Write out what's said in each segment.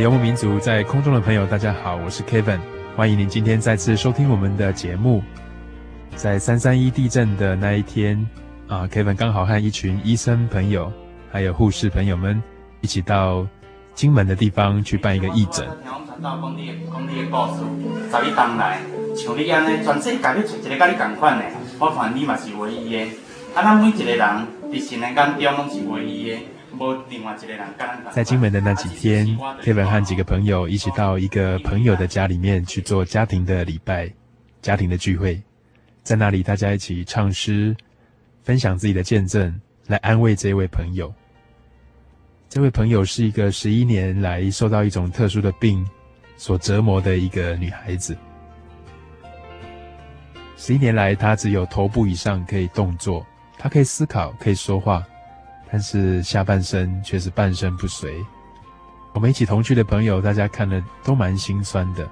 游牧民族，在空中的朋友，大家好，我是 Kevin，欢迎您今天再次收听我们的节目。在三三一地震的那一天啊，Kevin 刚好和一群医生朋友，还有护士朋友们一起到金门的地方去办一个义诊。在金门的那几天，Kevin 和几个朋友一起到一个朋友的家里面去做家庭的礼拜、家庭的聚会。在那里，大家一起唱诗，分享自己的见证，来安慰这位朋友。这位朋友是一个十一年来受到一种特殊的病所折磨的一个女孩子。十一年来，她只有头部以上可以动作，她可以思考，可以说话。但是下半身却是半身不遂。我们一起同去的朋友，大家看了都蛮心酸的，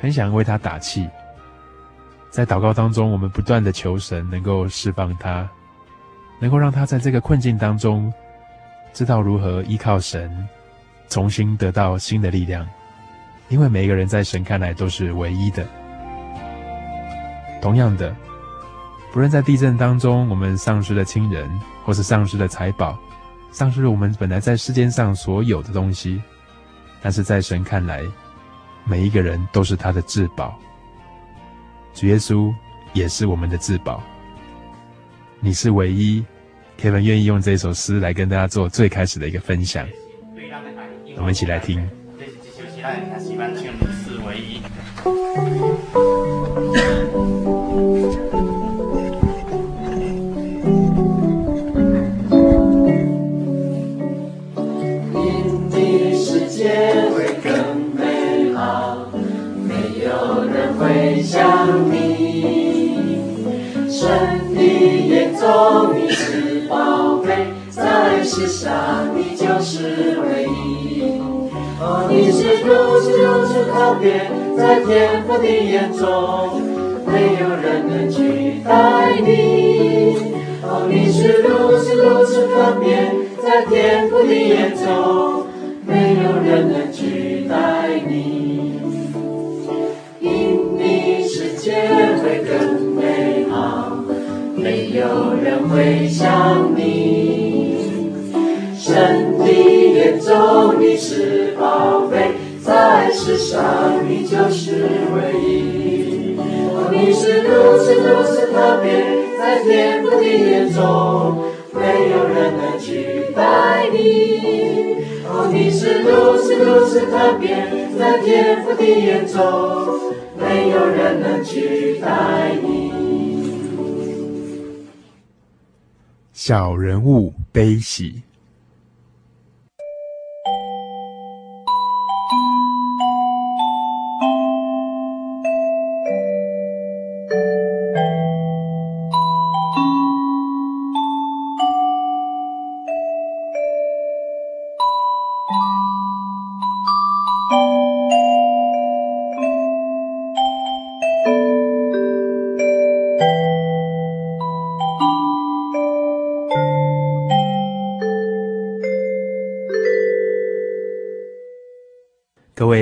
很想为他打气。在祷告当中，我们不断的求神能够释放他，能够让他在这个困境当中，知道如何依靠神，重新得到新的力量。因为每一个人在神看来都是唯一的。同样的。不论在地震当中，我们丧失了亲人，或是丧失了财宝，丧失了我们本来在世间上所有的东西，但是在神看来，每一个人都是他的至宝。主耶稣也是我们的至宝。你是唯一，Kevin 愿意用这首诗来跟大家做最开始的一个分享。我们一起来听。想你，上帝眼中你是宝贝，在世上你就是唯一，哦，你是如此如此特别，在天父的眼中，没有人能取代你。哦，你是如此如此特别，在天父的眼中，会像你。神的眼中你是宝贝，在世上你就是唯一。哦，你是如此如此特别，在天父的眼中，没有人能取代你。哦，你是如此如此特别，在天父的眼中，小人物悲喜。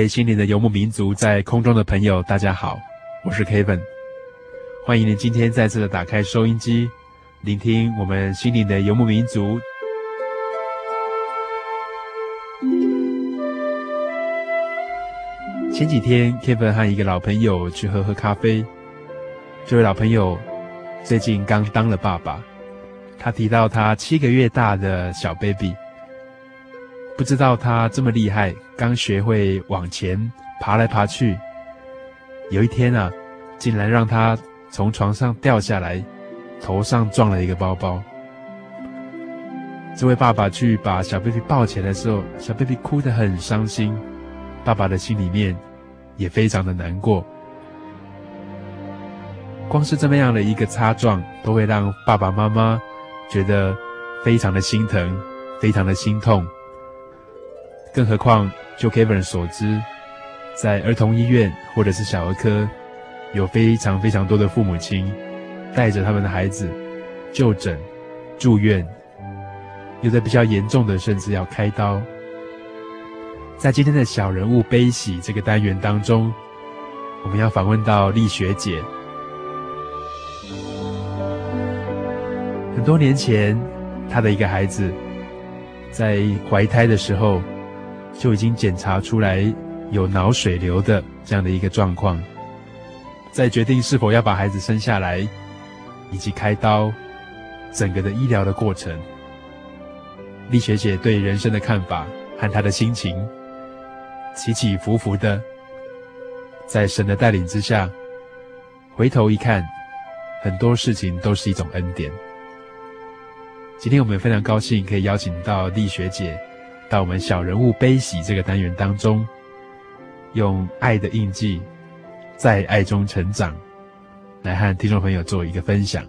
心灵的游牧民族，在空中的朋友，大家好，我是 Kevin，欢迎您今天再次的打开收音机，聆听我们心灵的游牧民族。前几天，Kevin 和一个老朋友去喝喝咖啡，这位老朋友最近刚当了爸爸，他提到他七个月大的小 baby。不知道他这么厉害，刚学会往前爬来爬去。有一天啊，竟然让他从床上掉下来，头上撞了一个包包。这位爸爸去把小 baby 抱起来的时候，小 baby 哭得很伤心，爸爸的心里面也非常的难过。光是这么样的一个擦撞，都会让爸爸妈妈觉得非常的心疼，非常的心痛。更何况，就 Kevin 所知，在儿童医院或者是小儿科，有非常非常多的父母亲带着他们的孩子就诊、住院，有的比较严重的，甚至要开刀。在今天的小人物悲喜这个单元当中，我们要访问到丽学姐。很多年前，她的一个孩子在怀胎的时候。就已经检查出来有脑水流的这样的一个状况，在决定是否要把孩子生下来，以及开刀，整个的医疗的过程，丽学姐对人生的看法和她的心情起起伏伏的，在神的带领之下，回头一看，很多事情都是一种恩典。今天我们非常高兴可以邀请到丽学姐。到我们小人物悲喜这个单元当中，用爱的印记，在爱中成长，来和听众朋友做一个分享。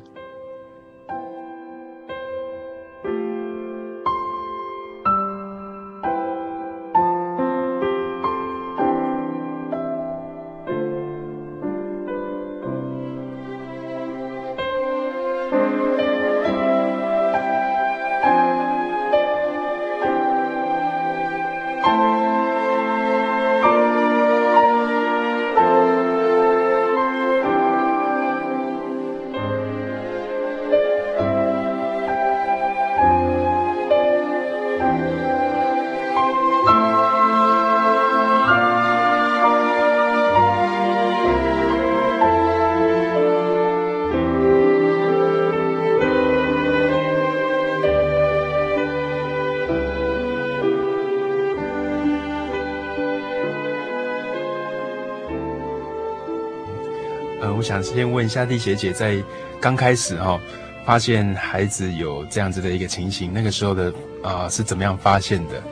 想先问一下丽学姐，在刚开始哈、哦，发现孩子有这样子的一个情形，那个时候的啊、呃、是怎么样发现的？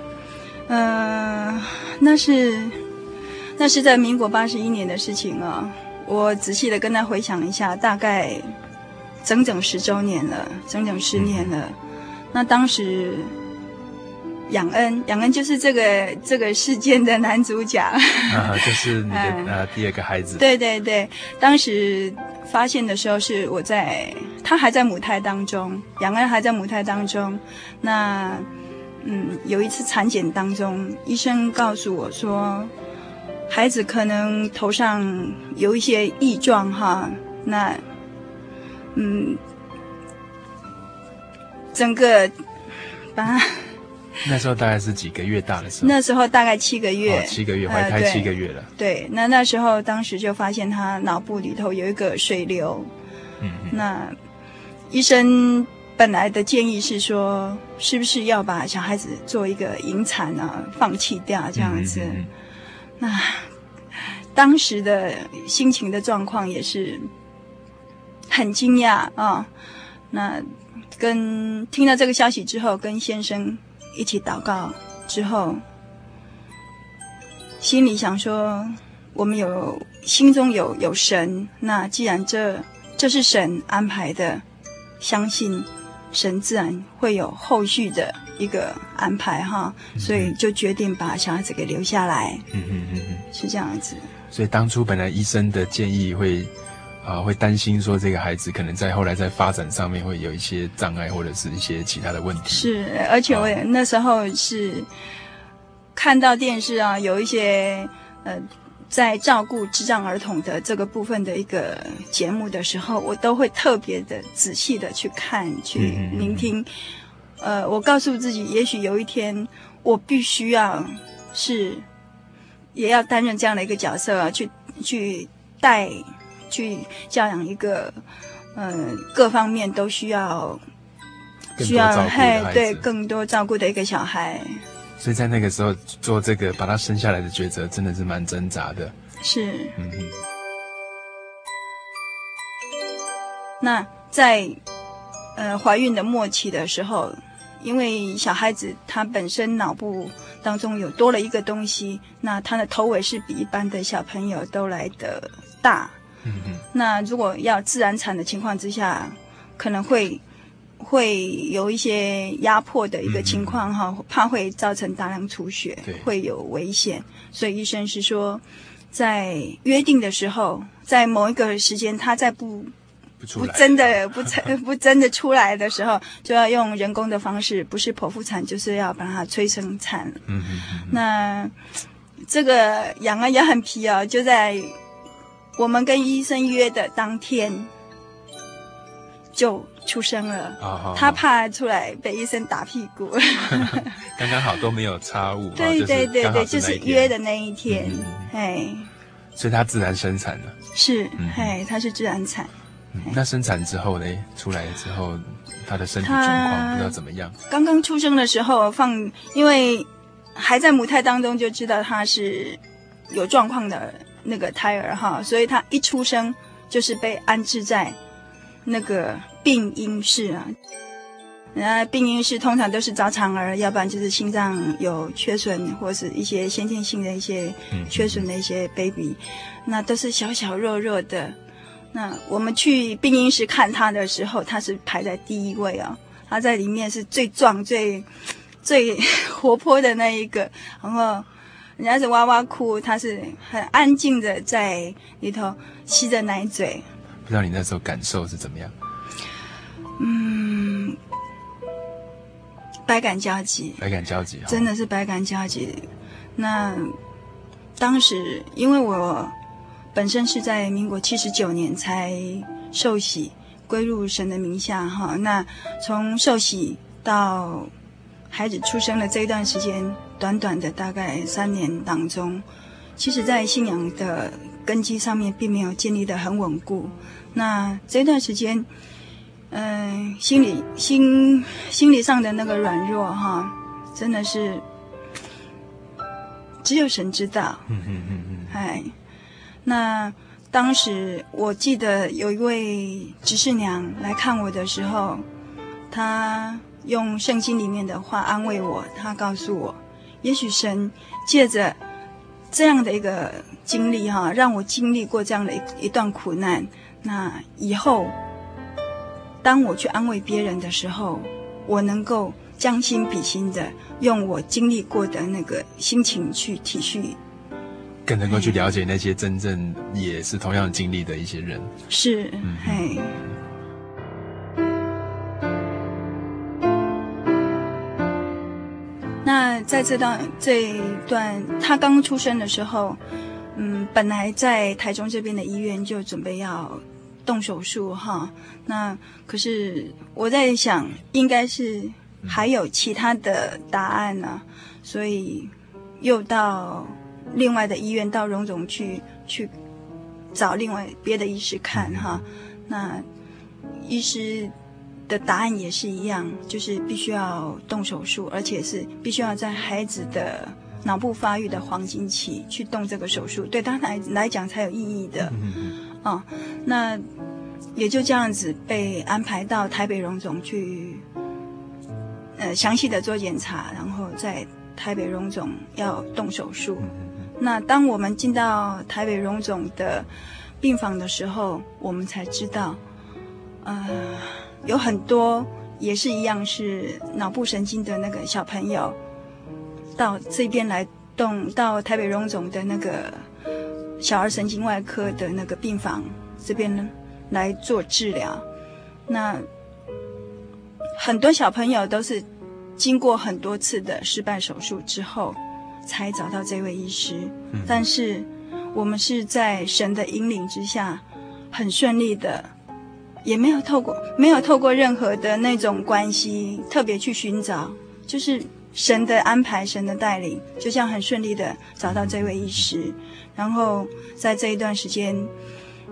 呃，那是那是在民国八十一年的事情啊。我仔细的跟他回想一下，大概整整十周年了，整整十年了。嗯、那当时。仰恩，养恩就是这个这个事件的男主角，啊，就是你的呃第二个孩子。对对对，当时发现的时候是我在，他还在母胎当中，仰恩还在母胎当中。那嗯，有一次产检当中，医生告诉我说，孩子可能头上有一些异状哈。那嗯，整个把。那时候大概是几个月大的时候？那时候大概七个月，哦、七个月怀胎七个月了。呃、对，对，那那时候当时就发现他脑部里头有一个水流。嗯嗯。那医生本来的建议是说，是不是要把小孩子做一个引产啊，放弃掉这样子？嗯嗯嗯。那当时的心情的状况也是很惊讶啊。那跟听到这个消息之后，跟先生。一起祷告之后，心里想说：我们有心中有有神，那既然这这是神安排的，相信神自然会有后续的一个安排哈。嗯、所以就决定把小孩子给留下来。嗯嗯嗯嗯，是这样子。所以当初本来医生的建议会。啊，会担心说这个孩子可能在后来在发展上面会有一些障碍，或者是一些其他的问题。是，而且我也那时候是看到电视啊，有一些呃在照顾智障儿童的这个部分的一个节目的时候，我都会特别的仔细的去看，去聆听。呃，我告诉自己，也许有一天我必须要是也要担任这样的一个角色啊，去去带去教养一个嗯、呃、各方面都需要需要嘿对更多照顾的一个小孩。所以在那个时候做这个把他生下来的抉择，真的是蛮挣扎的。是，嗯哼。那在呃怀孕的末期的时候，因为小孩子他本身脑部当中有多了一个东西，那他的头尾是比一般的小朋友都来的大。那如果要自然产的情况之下，可能会。会有一些压迫的一个情况哈，嗯、怕会造成大量出血，会有危险，所以医生是说，在约定的时候，在某一个时间，他在不不，不真的不真 不真的出来的时候，就要用人工的方式，不是剖腹产，就是要把它催生产。嗯。那这个养啊也很皮哦，就在我们跟医生约的当天。就出生了，他怕出来被医生打屁股，刚刚好都没有差误。对对对对，就是约的那一天，哎、所以他自然生产了。是，哎、嗯，他是自然产。嗯、那生产之后呢？出来之后，他的身体状况不知道怎么样。刚刚出生的时候放，因为还在母胎当中就知道他是有状况的那个胎儿哈，所以他一出生就是被安置在。那个病婴室啊，那病婴室通常都是早产儿，要不然就是心脏有缺损，或是一些先天性的一些缺损的一些 baby，那都是小小弱弱的。那我们去病婴室看他的时候，他是排在第一位啊，他在里面是最壮、最最 活泼的那一个，然后人家是哇哇哭，他是很安静的在里头吸着奶嘴。不知道你那时候感受是怎么样？嗯，百感交集，百感交集，真的是百感交集。那当时因为我本身是在民国七十九年才受洗归入神的名下哈，那从受洗到孩子出生的这一段时间，短短的大概三年当中，其实在信仰的根基上面并没有建立的很稳固。那这段时间，嗯、呃，心理心心理上的那个软弱哈，真的是只有神知道。嗯嗯嗯嗯。哎，那当时我记得有一位执事娘来看我的时候，她用圣经里面的话安慰我，他告诉我，也许神借着这样的一个经历哈，让我经历过这样的一一段苦难。那以后，当我去安慰别人的时候，我能够将心比心的用我经历过的那个心情去体恤，更能够去了解那些真正也是同样经历的一些人。是，嗯，嘿。那在这段这一段他刚出生的时候，嗯，本来在台中这边的医院就准备要。动手术哈，那可是我在想，应该是还有其他的答案呢，所以又到另外的医院，到荣总去去找另外别的医师看哈。那医师的答案也是一样，就是必须要动手术，而且是必须要在孩子的脑部发育的黄金期去动这个手术，对他来来讲才有意义的。哦，那也就这样子被安排到台北荣总去，呃，详细的做检查，然后在台北荣总要动手术。那当我们进到台北荣总的病房的时候，我们才知道，呃，有很多也是一样是脑部神经的那个小朋友，到这边来动，到台北荣总的那个。小儿神经外科的那个病房这边呢，来做治疗。那很多小朋友都是经过很多次的失败手术之后，才找到这位医师。嗯，但是我们是在神的引领之下，很顺利的，也没有透过没有透过任何的那种关系特别去寻找，就是神的安排、神的带领，就这样很顺利的找到这位医师，然后在这一段时间，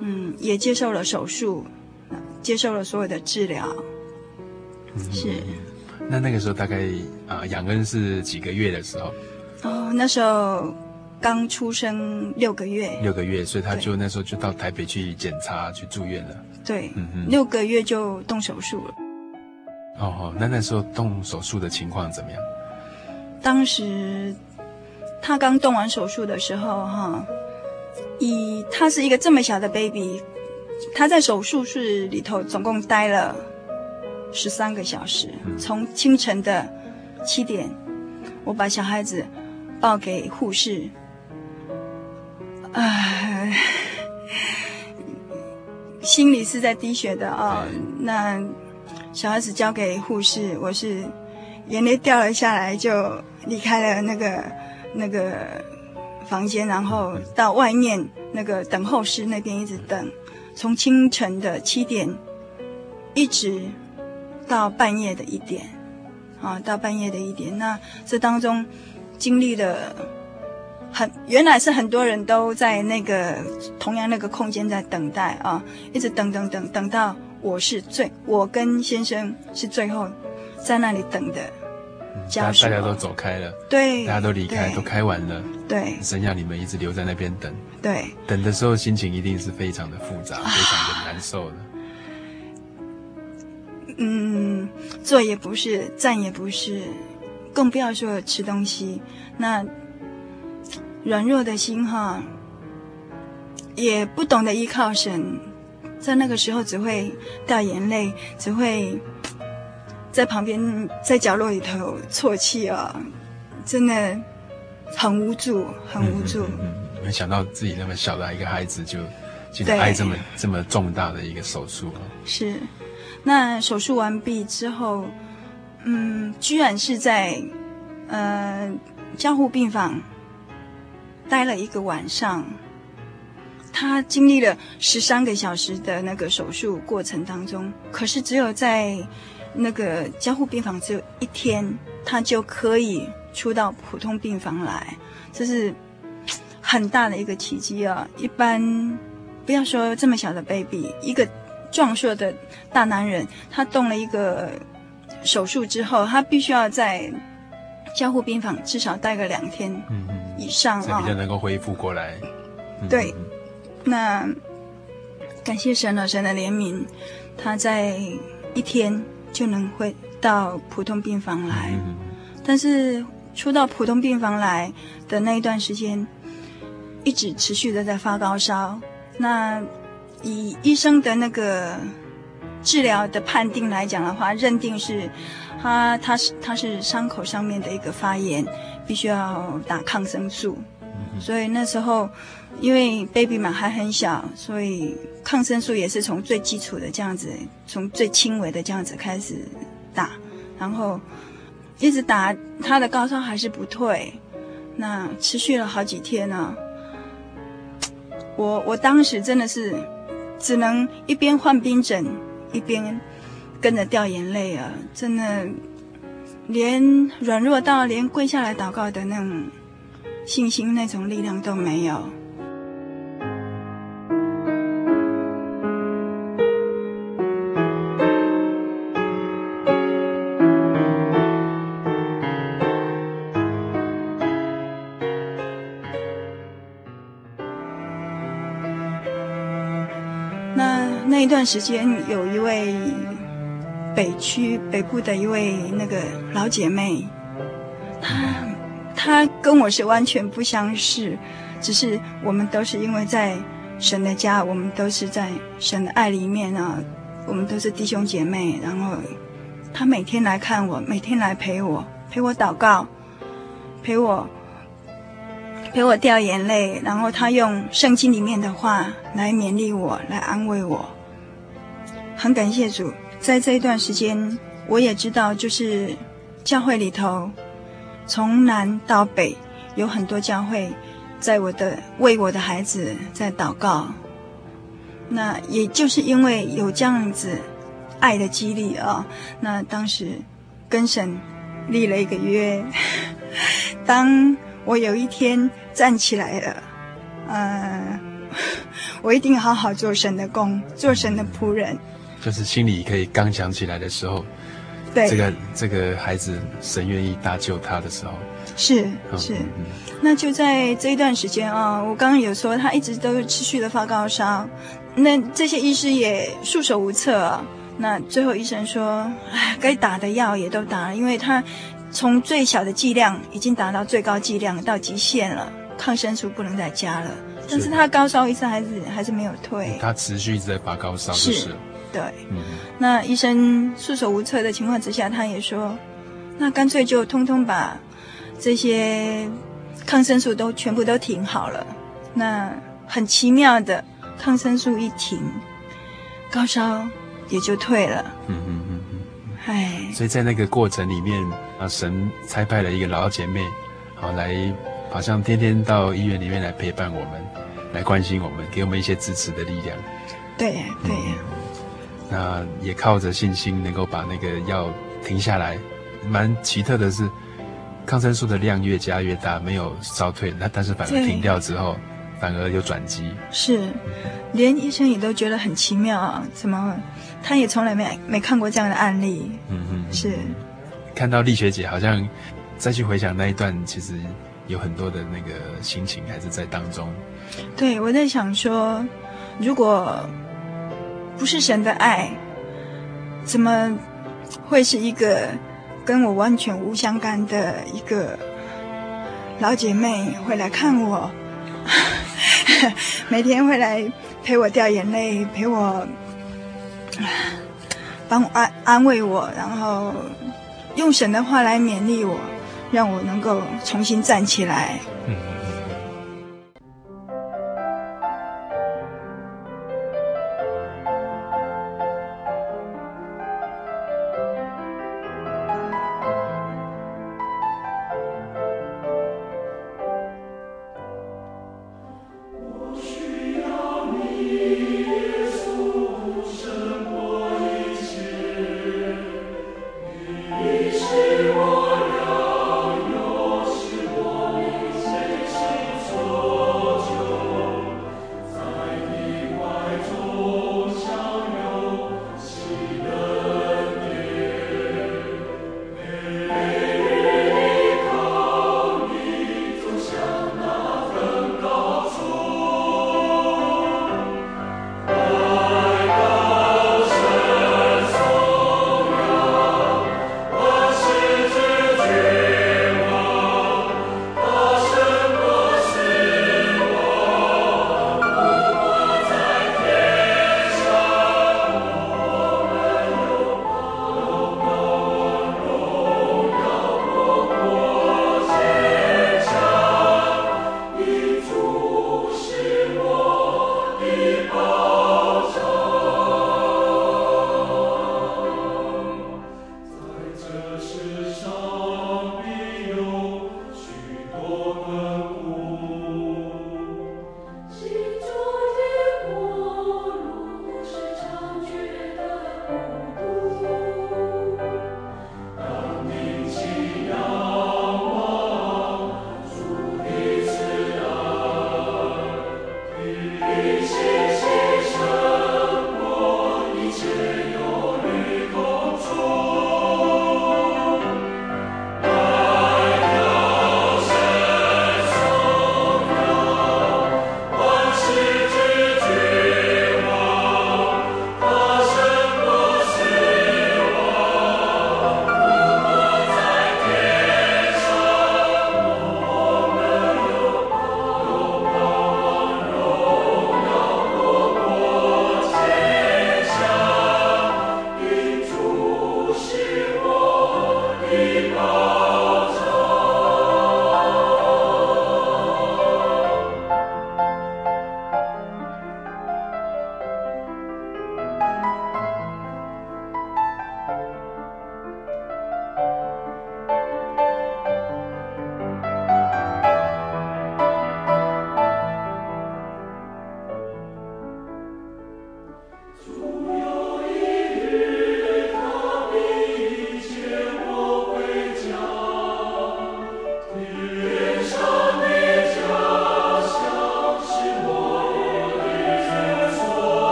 嗯，也接受了手术，接受了所有的治疗。嗯，是。那那个时候大概啊，养恩是几个月的时候？哦，那时候刚出生六个月。六个月，所以他就那时候就到台北去检查、去住院了。对，嗯哼，六个月就动手术了。哦，那那时候动手术的情况怎么样？当时他刚动完手术的时候，哈，以他是一个这么小的 baby，他在手术室里头总共待了十三个小时，从清晨的七点，我把小孩子抱给护士，唉，心里是在滴血的啊、哦。那小孩子交给护士，我是眼泪掉了下来，就离开了那个那个房间，然后到外面那个等候室那边一直等，从清晨的七点一直。到半夜的一点，啊，到半夜的一点，那这当中经历了很，原来是很多人都在那个同样那个空间在等待啊，一直等等等，等到我是最，我跟先生是最后在那里等的家属，大家都走开了，对，大家都离开，都开完了，对，剩下你们一直留在那边等，对，等的时候心情一定是非常的复杂，非常的难受的。嗯，坐也不是，站也不是，更不要说吃东西。那软弱的心哈，也不懂得依靠神，在那个时候只会掉眼泪，只会在旁边在角落里头啜泣啊，真的很无助，很无助。嗯，嗯，嗯，没想到自己那么小的一个孩子就竟然挨这么这么重大的一个手术啊！是。那手术完毕之后，嗯，居然是在呃加护病房待了一个晚上。他经历了十三个小时的那个手术过程当中，可是只有在那个加护病房只有一天，他就可以出到普通病房来，这是很大的一个奇迹啊！一般不要说这么小的 baby，一个。壮硕的大男人，他动了一个手术之后，他必须要在加护病房至少待个两天嗯以上啊，才比较能够恢复过来。对，那感谢神了，神的怜悯，他在一天就能回到普通病房来。嗯、但是出到普通病房来的那一段时间，一直持续的在发高烧。那以医生的那个治疗的判定来讲的话，认定是他他是他是伤口上面的一个发炎，必须要打抗生素。所以那时候因为 baby 嘛还很小，所以抗生素也是从最基础的这样子，从最轻微的这样子开始打，然后一直打，他的高烧还是不退，那持续了好几天呢、啊。我我当时真的是。只能一边换冰枕，一边跟着掉眼泪啊！真的，连软弱到连跪下来祷告的那种信心、那种力量都没有。那那一段时间，有一位北区北部的一位那个老姐妹，她她跟我是完全不相识，只是我们都是因为在神的家，我们都是在神的爱里面啊，我们都是弟兄姐妹。然后她每天来看我，每天来陪我，陪我祷告，陪我陪我掉眼泪，然后她用圣经里面的话来勉励我，来安慰我。很感谢主，在这一段时间，我也知道，就是教会里头，从南到北，有很多教会在我的为我的孩子在祷告。那也就是因为有这样子爱的激励啊，那当时跟神立了一个约，当我有一天站起来了，呃，我一定好好做神的工，做神的仆人。就是心里可以刚强起来的时候，对这个这个孩子，神愿意搭救他的时候，是是。那就在这一段时间啊，我刚刚有说他一直都是持续的发高烧，那这些医师也束手无策啊。那最后医生说，哎，该打的药也都打了，因为他从最小的剂量已经达到最高剂量到极限了，抗生素不能再加了。但是他高烧一次还是还是没有退，他持续一直在发高烧，就是。是对，嗯、那医生束手无策的情况之下，他也说，那干脆就通通把这些抗生素都全部都停好了。那很奇妙的，抗生素一停，高烧也就退了。嗯嗯嗯嗯，哎，所以在那个过程里面，啊，神差派了一个老姐妹，好来，好像天天到医院里面来陪伴我们，来关心我们，给我们一些支持的力量。对对。嗯那也靠着信心能够把那个药停下来，蛮奇特的是，抗生素的量越加越大，没有烧退，那但是反而停掉之后，反而有转机。是，连医生也都觉得很奇妙啊！怎么，他也从来没没看过这样的案例。嗯嗯，是。看到丽学姐好像再去回想那一段，其实有很多的那个心情还是在当中。对，我在想说，如果。不是神的爱，怎么会是一个跟我完全无相干的一个老姐妹会来看我，每天会来陪我掉眼泪，陪我帮安安慰我，然后用神的话来勉励我，让我能够重新站起来。嗯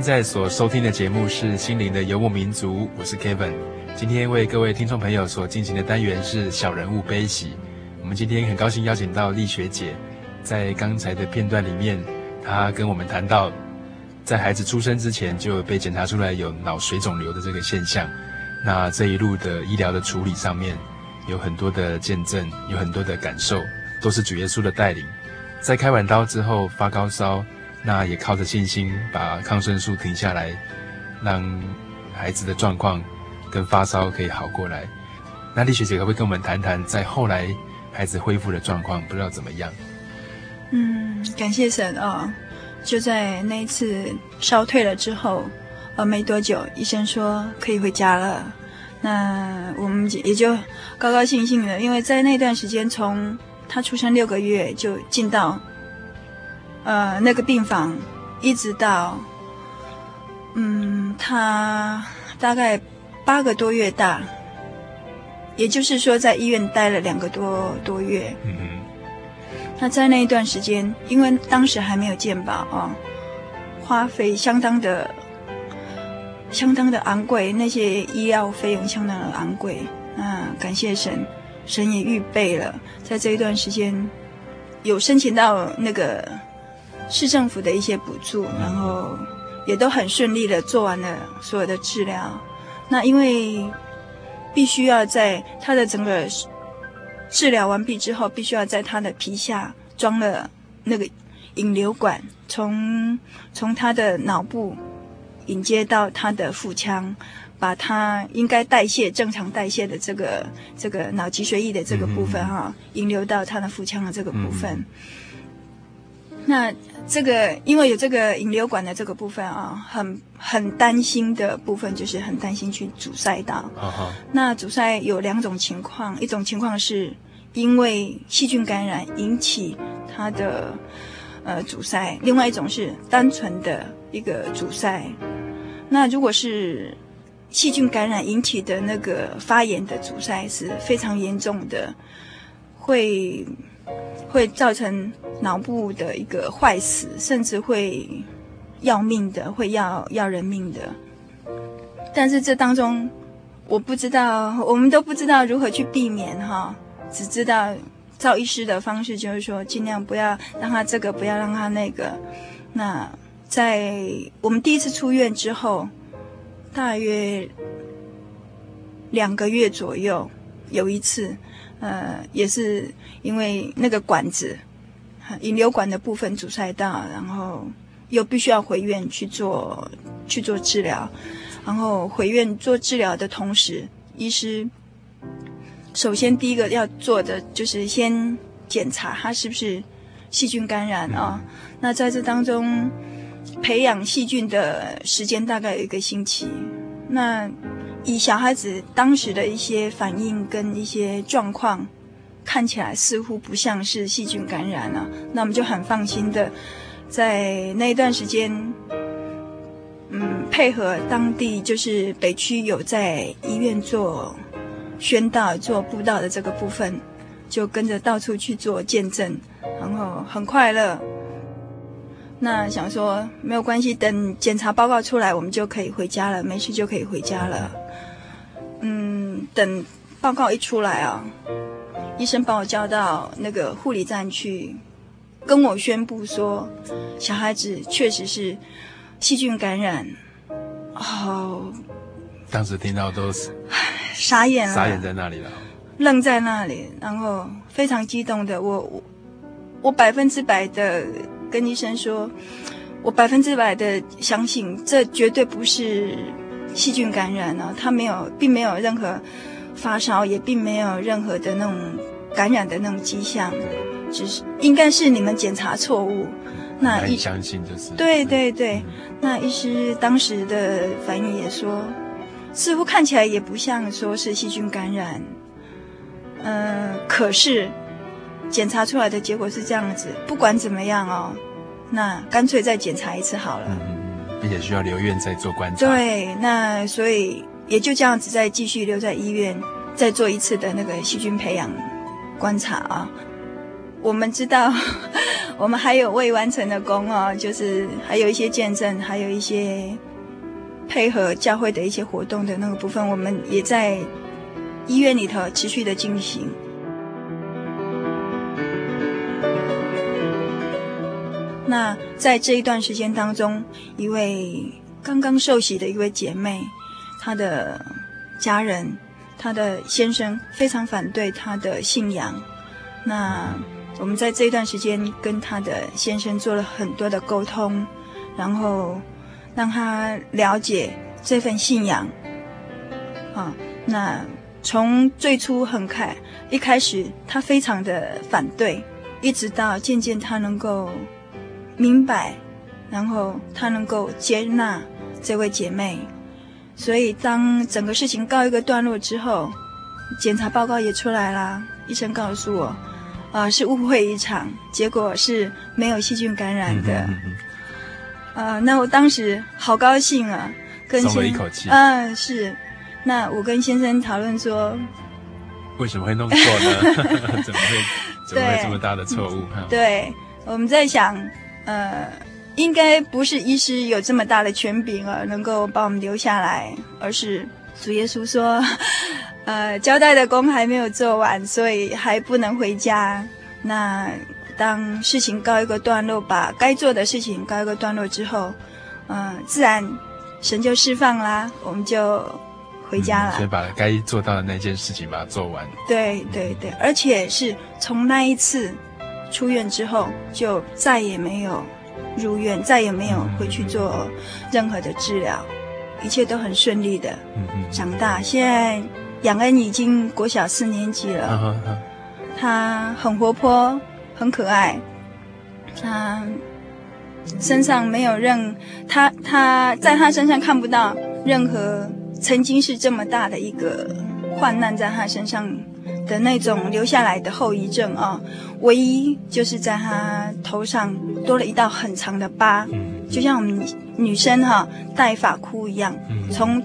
现在所收听的节目是《心灵的游牧民族》，我是 Kevin。今天为各位听众朋友所进行的单元是“小人物悲喜”。我们今天很高兴邀请到丽学姐，在刚才的片段里面，她跟我们谈到，在孩子出生之前就被检查出来有脑水肿瘤的这个现象。那这一路的医疗的处理上面，有很多的见证，有很多的感受，都是主耶稣的带领。在开完刀之后发高烧。那也靠着信心把抗生素停下来，让孩子的状况跟发烧可以好过来。那丽学姐可不可以跟我们谈谈，在后来孩子恢复的状况，不知道怎么样？嗯，感谢神啊、哦！就在那一次烧退了之后，呃，没多久医生说可以回家了。那我们也就高高兴兴的，因为在那段时间，从他出生六个月就进到。呃，那个病房，一直到，嗯，他大概八个多月大，也就是说，在医院待了两个多多月。嗯嗯。那在那一段时间，因为当时还没有健保哦，花费相当的、相当的昂贵，那些医药费用相当的昂贵。那感谢神，神也预备了，在这一段时间，有申请到那个。市政府的一些补助，然后也都很顺利的做完了所有的治疗。那因为必须要在他的整个治疗完毕之后，必须要在他的皮下装了那个引流管，从从他的脑部引接到他的腹腔，把他应该代谢正常代谢的这个这个脑脊髓液的这个部分哈，引流到他的腹腔的这个部分。那这个因为有这个引流管的这个部分啊，很很担心的部分就是很担心去阻塞到。Uh. 那阻塞有两种情况，一种情况是因为细菌感染引起它的呃阻塞，另外一种是单纯的一个阻塞。那如果是细菌感染引起的那个发炎的阻塞是非常严重的，会。会造成脑部的一个坏死，甚至会要命的，会要要人命的。但是这当中，我不知道，我们都不知道如何去避免哈，只知道赵医师的方式就是说，尽量不要让他这个，不要让他那个。那在我们第一次出院之后，大约两个月左右，有一次。呃，也是因为那个管子，引流管的部分阻塞到，然后又必须要回院去做去做治疗，然后回院做治疗的同时，医师首先第一个要做的就是先检查他是不是细菌感染啊。那在这当中，培养细菌的时间大概有一个星期。那以小孩子当时的一些反应跟一些状况，看起来似乎不像是细菌感染了，那我们就很放心的，在那一段时间，嗯，配合当地就是北区有在医院做宣道、做布道的这个部分，就跟着到处去做见证，然后很快乐。那想说没有关系，等检查报告出来，我们就可以回家了，没事就可以回家了。嗯，等报告一出来啊，医生把我叫到那个护理站去，跟我宣布说，小孩子确实是细菌感染。哦，当时听到都是傻眼了，傻眼在那里了，愣在那里，然后非常激动的我，我我百分之百的跟医生说，我百分之百的相信这绝对不是。细菌感染呢，他没有，并没有任何发烧，也并没有任何的那种感染的那种迹象，只是应该是你们检查错误。那一相信就是对对对，那医师当时的反应也说，似乎看起来也不像说是细菌感染。嗯、呃，可是检查出来的结果是这样子，不管怎么样哦，那干脆再检查一次好了。嗯并且需要留院再做观察。对，那所以也就这样子再继续留在医院，再做一次的那个细菌培养观察啊。我们知道，我们还有未完成的工哦，就是还有一些见证，还有一些配合教会的一些活动的那个部分，我们也在医院里头持续的进行。那在这一段时间当中，一位刚刚受洗的一位姐妹，她的家人，她的先生非常反对她的信仰，那。我们在这一段时间跟她的先生做了很多的沟通，然后让他了解这份信仰。啊，那从最初很开一开始，他非常的反对，一直到渐渐他能够明白，然后他能够接纳这位姐妹。所以当整个事情告一个段落之后，检查报告也出来了，医生告诉我。啊，是误会一场，结果是没有细菌感染的。嗯嗯嗯、啊，那我当时好高兴啊，跟先生，松了一口气。嗯、啊，是。那我跟先生讨论说，为什么会弄错呢？怎么会怎么会这么大的错误？对，对，我们在想，呃，应该不是医师有这么大的权柄啊，能够把我们留下来，而是主耶稣说。呃，交代的工还没有做完，所以还不能回家。那当事情告一个段落，把该做的事情告一个段落之后，嗯、呃，自然神就释放啦，我们就回家了。嗯、所以把该做到的那件事情把它做完。对对对，而且是从那一次出院之后，就再也没有入院，再也没有回去做任何的治疗，一切都很顺利的长大。现在。养恩已经国小四年级了，他很活泼，很可爱，他身上没有任他他在他身上看不到任何曾经是这么大的一个患难在他身上的那种留下来的后遗症啊，唯一就是在他头上多了一道很长的疤，嗯、就像我们女生哈、啊、戴发箍一样，嗯、从。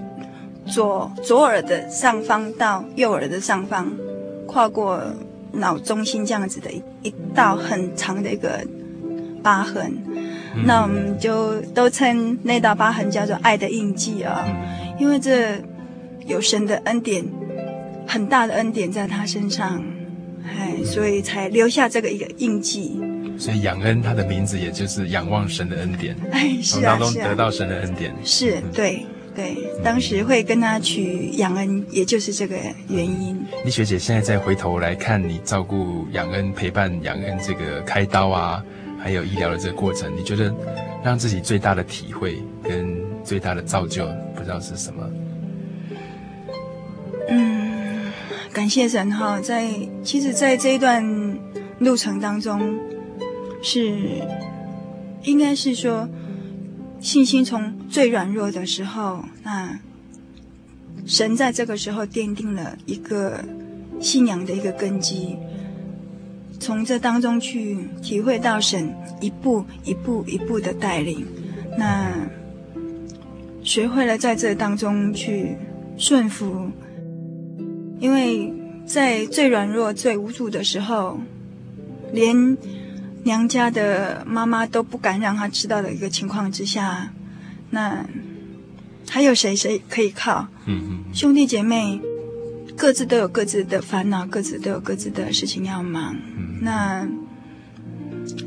左左耳的上方到右耳的上方，跨过脑中心这样子的一一道很长的一个疤痕，嗯、那我们就都称那道疤痕叫做爱的印记啊，嗯、因为这有神的恩典，很大的恩典在他身上，哎，所以才留下这个一个印记。所以仰恩他的名字也就是仰望神的恩典，哎，是啊，从当中得到神的恩典，是，啊是啊、对。对，当时会跟他取养恩，也就是这个原因。丽学姐现在再回头来看你照顾养恩、陪伴养恩这个开刀啊，还有医疗的这个过程，你觉得让自己最大的体会跟最大的造就，不知道是什么？嗯，感谢神哈，在其实，在这一段路程当中，是应该是说。信心从最软弱的时候，那神在这个时候奠定了一个信仰的一个根基，从这当中去体会到神一步一步一步的带领，那学会了在这当中去顺服，因为在最软弱、最无助的时候，连。娘家的妈妈都不敢让他知道的一个情况之下，那还有谁谁可以靠？嗯嗯，兄弟姐妹各自都有各自的烦恼，各自都有各自的事情要忙。嗯，那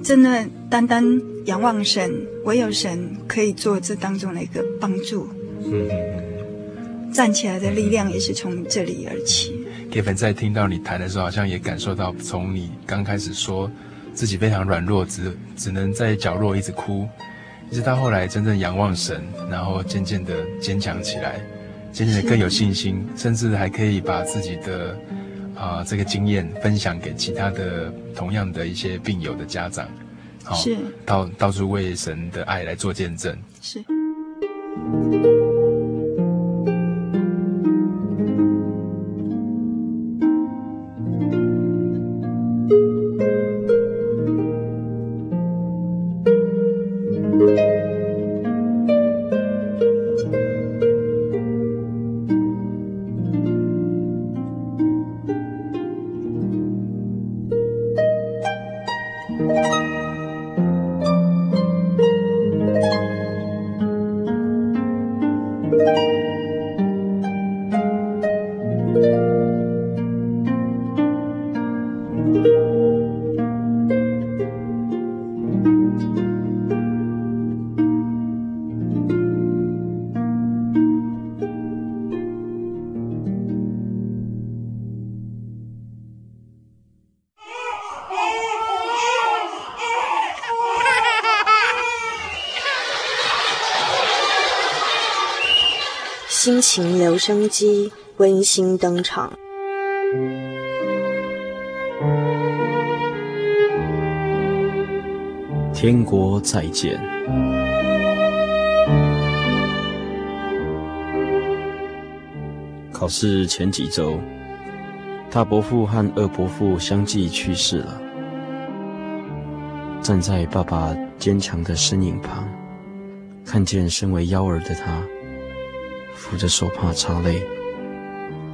真的单单仰望神，唯有神可以做这当中的一个帮助。嗯嗯，站起来的力量也是从这里而起。Kevin 在听到你谈的时候，好像也感受到，从你刚开始说。自己非常软弱，只只能在角落一直哭，一直到后来真正仰望神，然后渐渐的坚强起来，渐渐的更有信心，甚至还可以把自己的啊、呃、这个经验分享给其他的同样的一些病友的家长，好，是到到处为神的爱来做见证，是。留声机温馨登场。天国再见。考试前几周，大伯父和二伯父相继去世了。站在爸爸坚强的身影旁，看见身为幺儿的他。扶着手帕擦泪，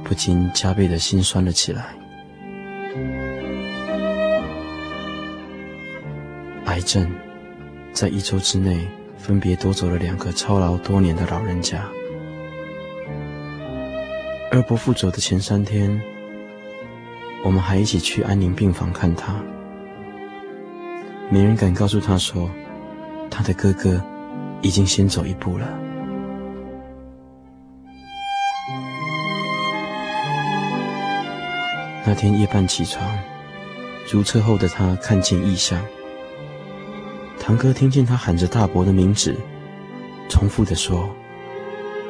不禁加倍的心酸了起来。癌症在一周之内分别夺走了两个操劳多年的老人家。二伯父走的前三天，我们还一起去安宁病房看他。没人敢告诉他说，他的哥哥已经先走一步了。那天夜半起床，如厕后的他看见异象。堂哥听见他喊着大伯的名字，重复地说：“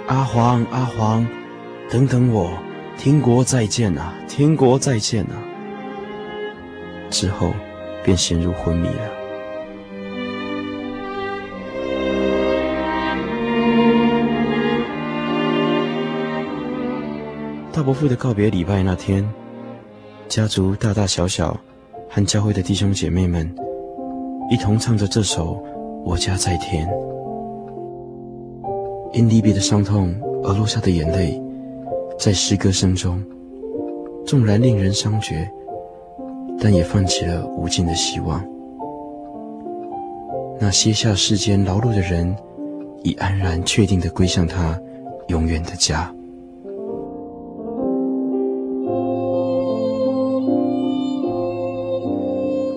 阿黄，阿黄，等等我，天国再见啊，天国再见啊！”之后便陷入昏迷了。大伯父的告别礼拜那天。家族大大小小和教会的弟兄姐妹们一同唱着这首《我家在天》，因离别的伤痛而落下的眼泪，在诗歌声中，纵然令人伤绝，但也泛起了无尽的希望。那歇下世间劳碌的人，已安然确定地归向他永远的家。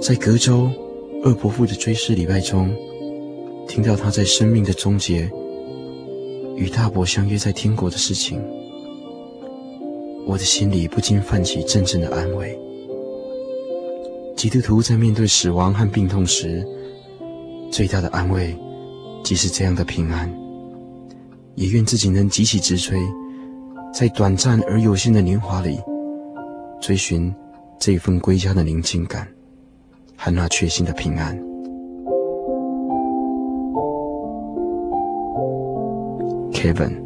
在隔周二伯父的追思礼拜中，听到他在生命的终结与大伯相约在天国的事情，我的心里不禁泛起阵阵的安慰。基督徒在面对死亡和病痛时，最大的安慰，即是这样的平安。也愿自己能急起直追，在短暂而有限的年华里，追寻这份归家的宁静感。和那确信的平安。Kevin，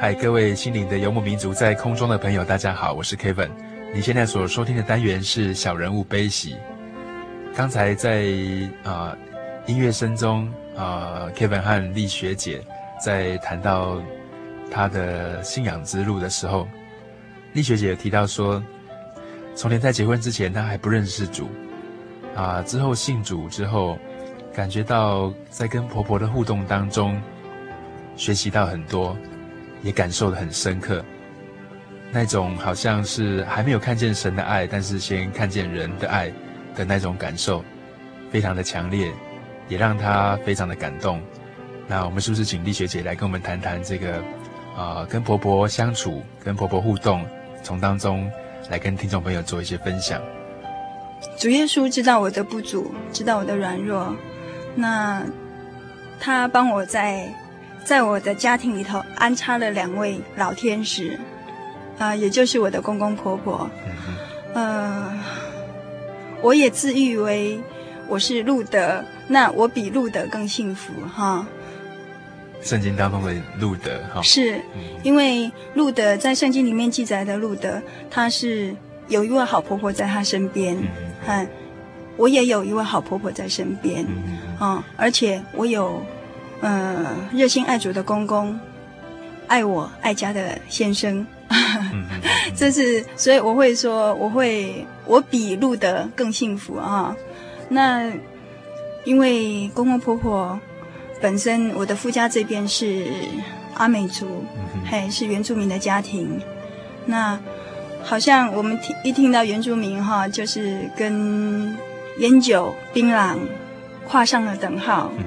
嗨，各位心灵的游牧民族，在空中的朋友，大家好，我是 Kevin。你现在所收听的单元是小人物悲喜。刚才在啊、音乐声中啊、，Kevin 和丽学姐在谈到她的信仰之路的时候，丽学姐提到说，从前在结婚之前，她还不认识主啊、之后信主之后，感觉到在跟婆婆的互动当中，学习到很多。也感受得很深刻，那种好像是还没有看见神的爱，但是先看见人的爱的那种感受，非常的强烈，也让他非常的感动。那我们是不是请丽学姐来跟我们谈谈这个，啊、呃，跟婆婆相处，跟婆婆互动，从当中来跟听众朋友做一些分享。主耶稣知道我的不足，知道我的软弱，那他帮我在。在我的家庭里头安插了两位老天使，啊、呃，也就是我的公公婆婆。呃，我也自誉为我是路德，那我比路德更幸福哈。圣经当中的路德哈，是因为路德在圣经里面记载的路德，他是有一位好婆婆在他身边，嗯，我也有一位好婆婆在身边，嗯，嗯，而且我有，呃，热心爱主的公公，爱我爱家的先生，嗯、这是所以我会说，我会我比路德更幸福啊。那因为公公婆婆本身，我的夫家这边是阿美族，还、嗯、是原住民的家庭，那。好像我们听一听到原住民哈，就是跟烟酒、槟榔画上了等号。嗯、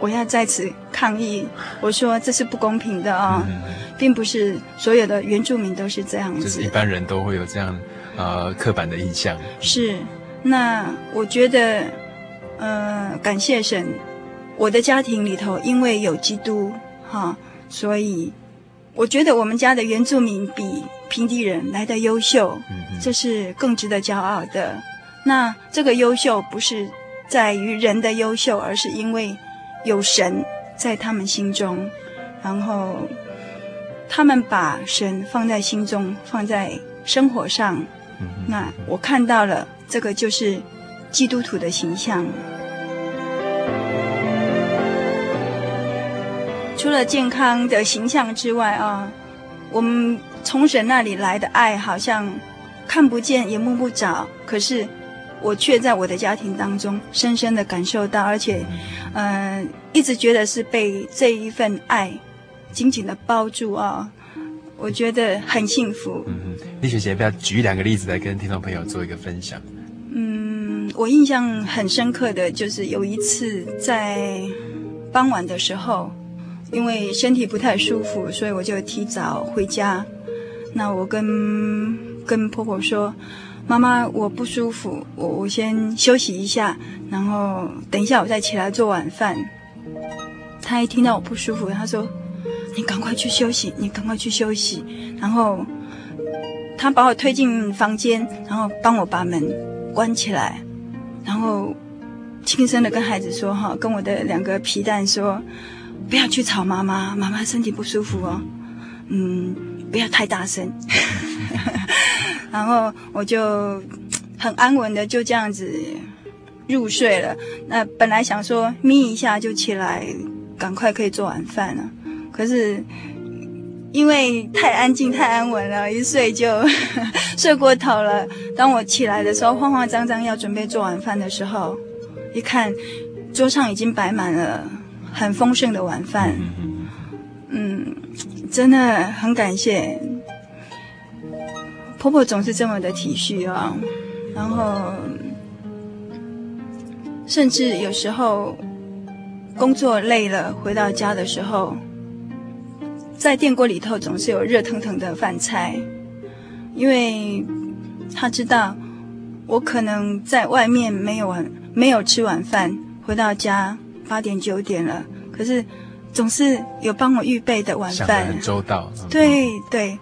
我要在此抗议，我说这是不公平的啊、哦嗯，并不是所有的原住民都是这样子。就是一般人都会有这样呃刻板的印象。是，那我觉得，呃，感谢神，我的家庭里头因为有基督哈，所以我觉得我们家的原住民比。平地人来的优秀，这是更值得骄傲的。那这个优秀不是在于人的优秀，而是因为有神在他们心中，然后他们把神放在心中，放在生活上。那我看到了，这个就是基督徒的形象。除了健康的形象之外啊，我们。从神那里来的爱好像看不见也摸不着，可是我却在我的家庭当中深深的感受到，而且，嗯、呃，一直觉得是被这一份爱紧紧的包住啊，我觉得很幸福。嗯嗯，丽雪姐，要不要举两个例子来跟听众朋友做一个分享？嗯，我印象很深刻的就是有一次在傍晚的时候，因为身体不太舒服，所以我就提早回家。那我跟跟婆婆说：“妈妈，我不舒服，我我先休息一下，然后等一下我再起来做晚饭。”她一听到我不舒服，她说：“你赶快去休息，你赶快去休息。”然后她把我推进房间，然后帮我把门关起来，然后轻声的跟孩子说：“哈，跟我的两个皮蛋说，不要去吵妈妈，妈妈身体不舒服哦。”嗯。不要太大声，然后我就很安稳的就这样子入睡了。那本来想说眯一下就起来，赶快可以做晚饭了。可是因为太安静、太安稳了，一睡就 睡过头了。当我起来的时候，慌慌张张要准备做晚饭的时候，一看桌上已经摆满了很丰盛的晚饭。嗯。真的很感谢婆婆，总是这么的体恤啊。然后，甚至有时候工作累了，回到家的时候，在电锅里头总是有热腾腾的饭菜，因为他知道我可能在外面没有晚没有吃晚饭，回到家八点九点了，可是。总是有帮我预备的晚饭，很周到。对对，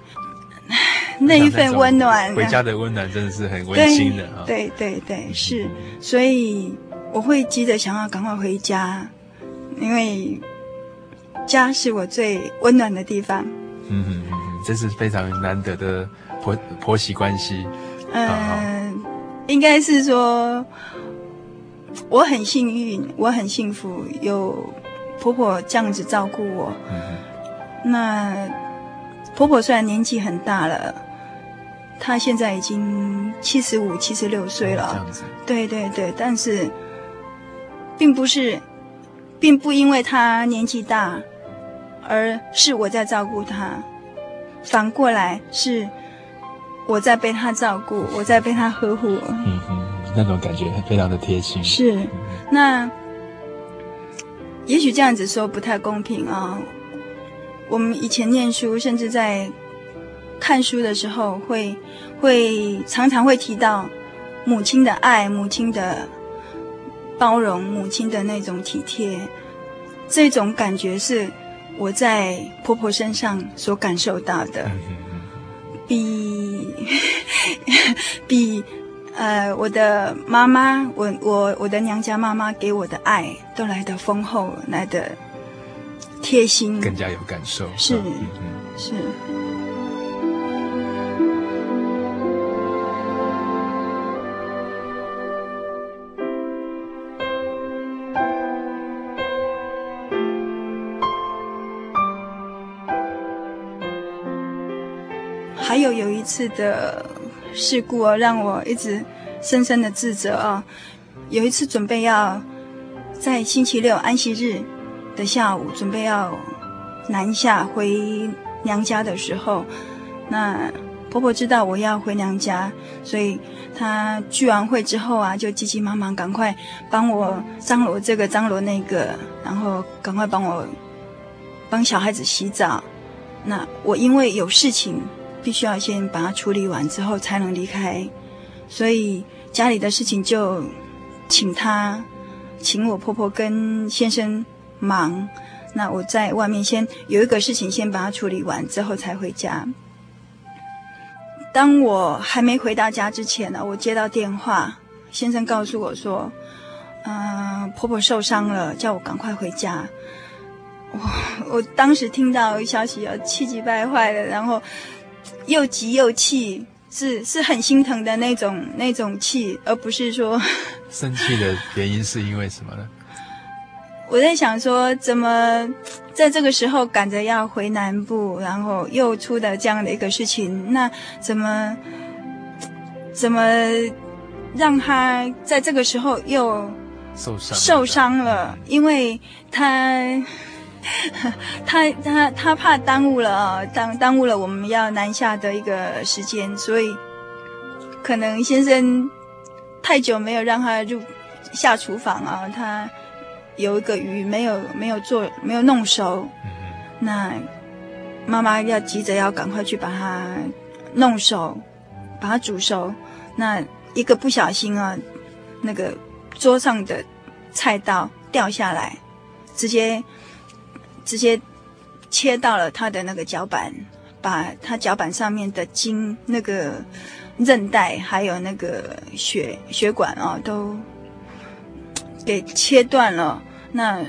那一份温暖，回家的温暖真的是很温馨的啊！对对对，对，是，所以我会急着想要赶快回家，因为家是我最温暖的地方。嗯嗯嗯，这是非常难得的婆婆媳关系。嗯、呃，应该是说我很幸运，我很幸福，有。婆婆这样子照顾我，嗯，那婆婆虽然年纪很大了，她现在已经七十五、七十六岁了。这样子，对对对，但是并不是，并不因为她年纪大，而是我在照顾她，反过来是我在被她照顾，我在被她呵护。嗯嗯，那种感觉非常的贴心。是，那。也许这样子说不太公平啊。我们以前念书，甚至在看书的时候会，会会常常会提到母亲的爱、母亲的包容、母亲的那种体贴。这种感觉是我在婆婆身上所感受到的，比 比。呃，我的妈妈，我我我的娘家妈妈给我的爱都来得丰厚，来得贴心，更加有感受。是，是。还有有一次的事故啊，让我一直深深的自责啊。有一次准备要在星期六安息日。的下午准备要南下回娘家的时候，那婆婆知道我要回娘家，所以她聚完会之后啊，就急急忙忙赶快帮我张罗这个张罗那个，然后赶快帮我帮小孩子洗澡。那我因为有事情，必须要先把它处理完之后才能离开，所以家里的事情就请他，请我婆婆跟先生忙。那我在外面先有一个事情先把它处理完之后才回家。当我还没回到家之前呢，我接到电话，先生告诉我说：“嗯、婆婆受伤了，叫我赶快回家。”我我当时听到消息，要气急败坏的，然后又急又气，是是很心疼的那种那种气，而不是说生气的原因是因为什么呢？我在想说，怎么 在这个时候赶着要回南部，然后又出的这样的一个事情，那怎么 怎么让他在这个时候又受伤受伤了？因为他。他他他怕耽误了啊，耽耽误了我们要南下的一个时间，所以可能先生太久没有让他入下厨房啊，他有一个鱼没有没有做没有弄熟，那妈妈要急着要赶快去把它弄熟，把它煮熟，那一个不小心啊，那个桌上的菜刀掉下来，直接。直接切到了他的那个脚板，把他脚板上面的筋、那个韧带还有那个血血管啊，都给切断了。那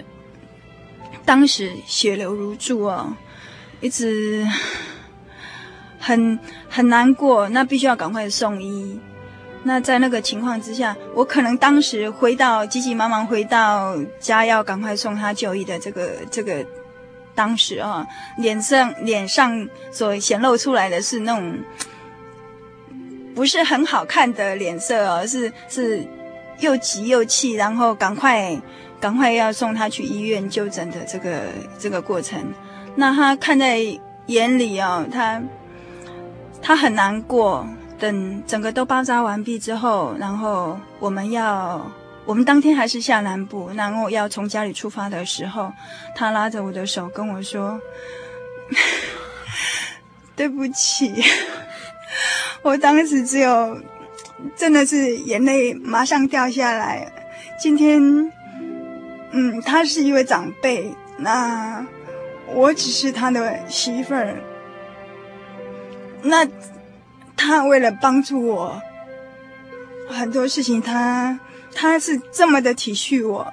当时血流如注啊，一直很很难过。那必须要赶快送医。那在那个情况之下，我可能当时回到急急忙忙回到家，要赶快送他就医的这个这个。当时啊，脸上脸上所显露出来的是那种不是很好看的脸色哦，是是又急又气，然后赶快赶快要送他去医院就诊的这个这个过程。那他看在眼里哦，他他很难过。等整个都包扎完毕之后，然后我们要。我们当天还是下南部，然后要从家里出发的时候，他拉着我的手跟我说：“ 对不起。”我当时只有真的是眼泪马上掉下来。今天，嗯，他是一位长辈，那我只是他的媳妇儿。那他为了帮助我，很多事情他。他是这么的体恤我，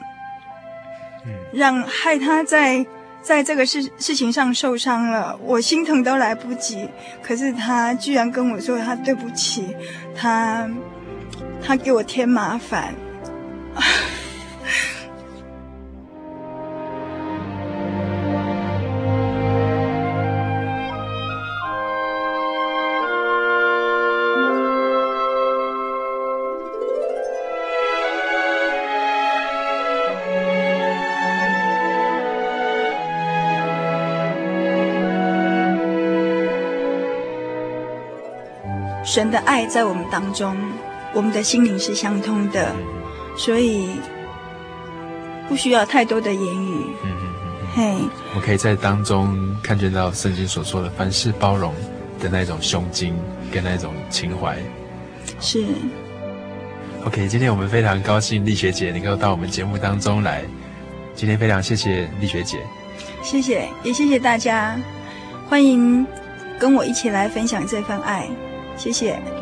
让害他在在这个事事情上受伤了，我心疼都来不及。可是他居然跟我说他对不起，他他给我添麻烦。神的爱在我们当中，我们的心灵是相通的，所以不需要太多的言语。嗯嗯嗯。嘿，hey, 我可以在当中看见到圣经所说的凡事包容的那种胸襟跟那种情怀。是。OK，今天我们非常高兴丽学姐能够到我们节目当中来。今天非常谢谢丽学姐。谢谢，也谢谢大家，欢迎跟我一起来分享这份爱。谢谢。